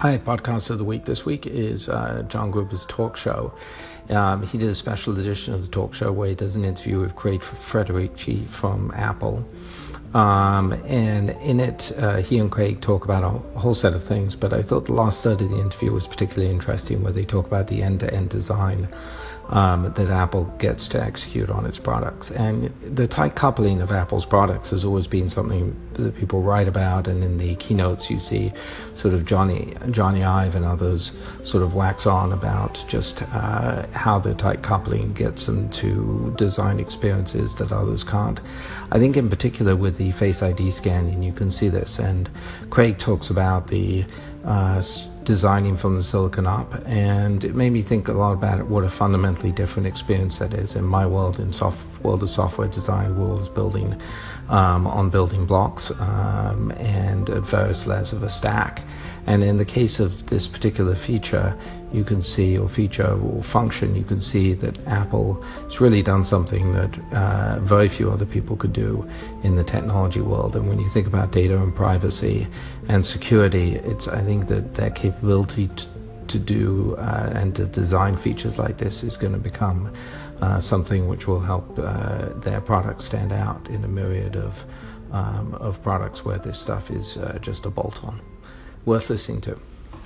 Hi, podcast of the week this week is uh, John Gruber's talk show. Um, he did a special edition of the talk show where he does an interview with Craig Federighi from Apple. Um, and in it, uh, he and Craig talk about a whole set of things, but I thought the last third of the interview was particularly interesting where they talk about the end to end design um, that Apple gets to execute on its products. And the tight coupling of Apple's products has always been something that people write about, and in the keynotes you see sort of Johnny, Jony Ive and others sort of wax on about just uh, how the tight coupling gets them to design experiences that others can't. I think in particular with the Face ID scanning, you can see this, and Craig talks about the uh, designing from the silicon up, and it made me think a lot about it, what a fundamentally different experience that is. In my world, in soft world of software design, we was building um, on building blocks um, and at various layers of a stack. And in the case of this particular feature, you can see, or feature or function, you can see that Apple has really done something that uh, very few other people could do in the technology world. And when you think about data and privacy and security, it's I think that their capability to, to do uh, and to design features like this is going to become uh, something which will help uh, their products stand out in a myriad of um, of products where this stuff is uh, just a bolt on worth listening to.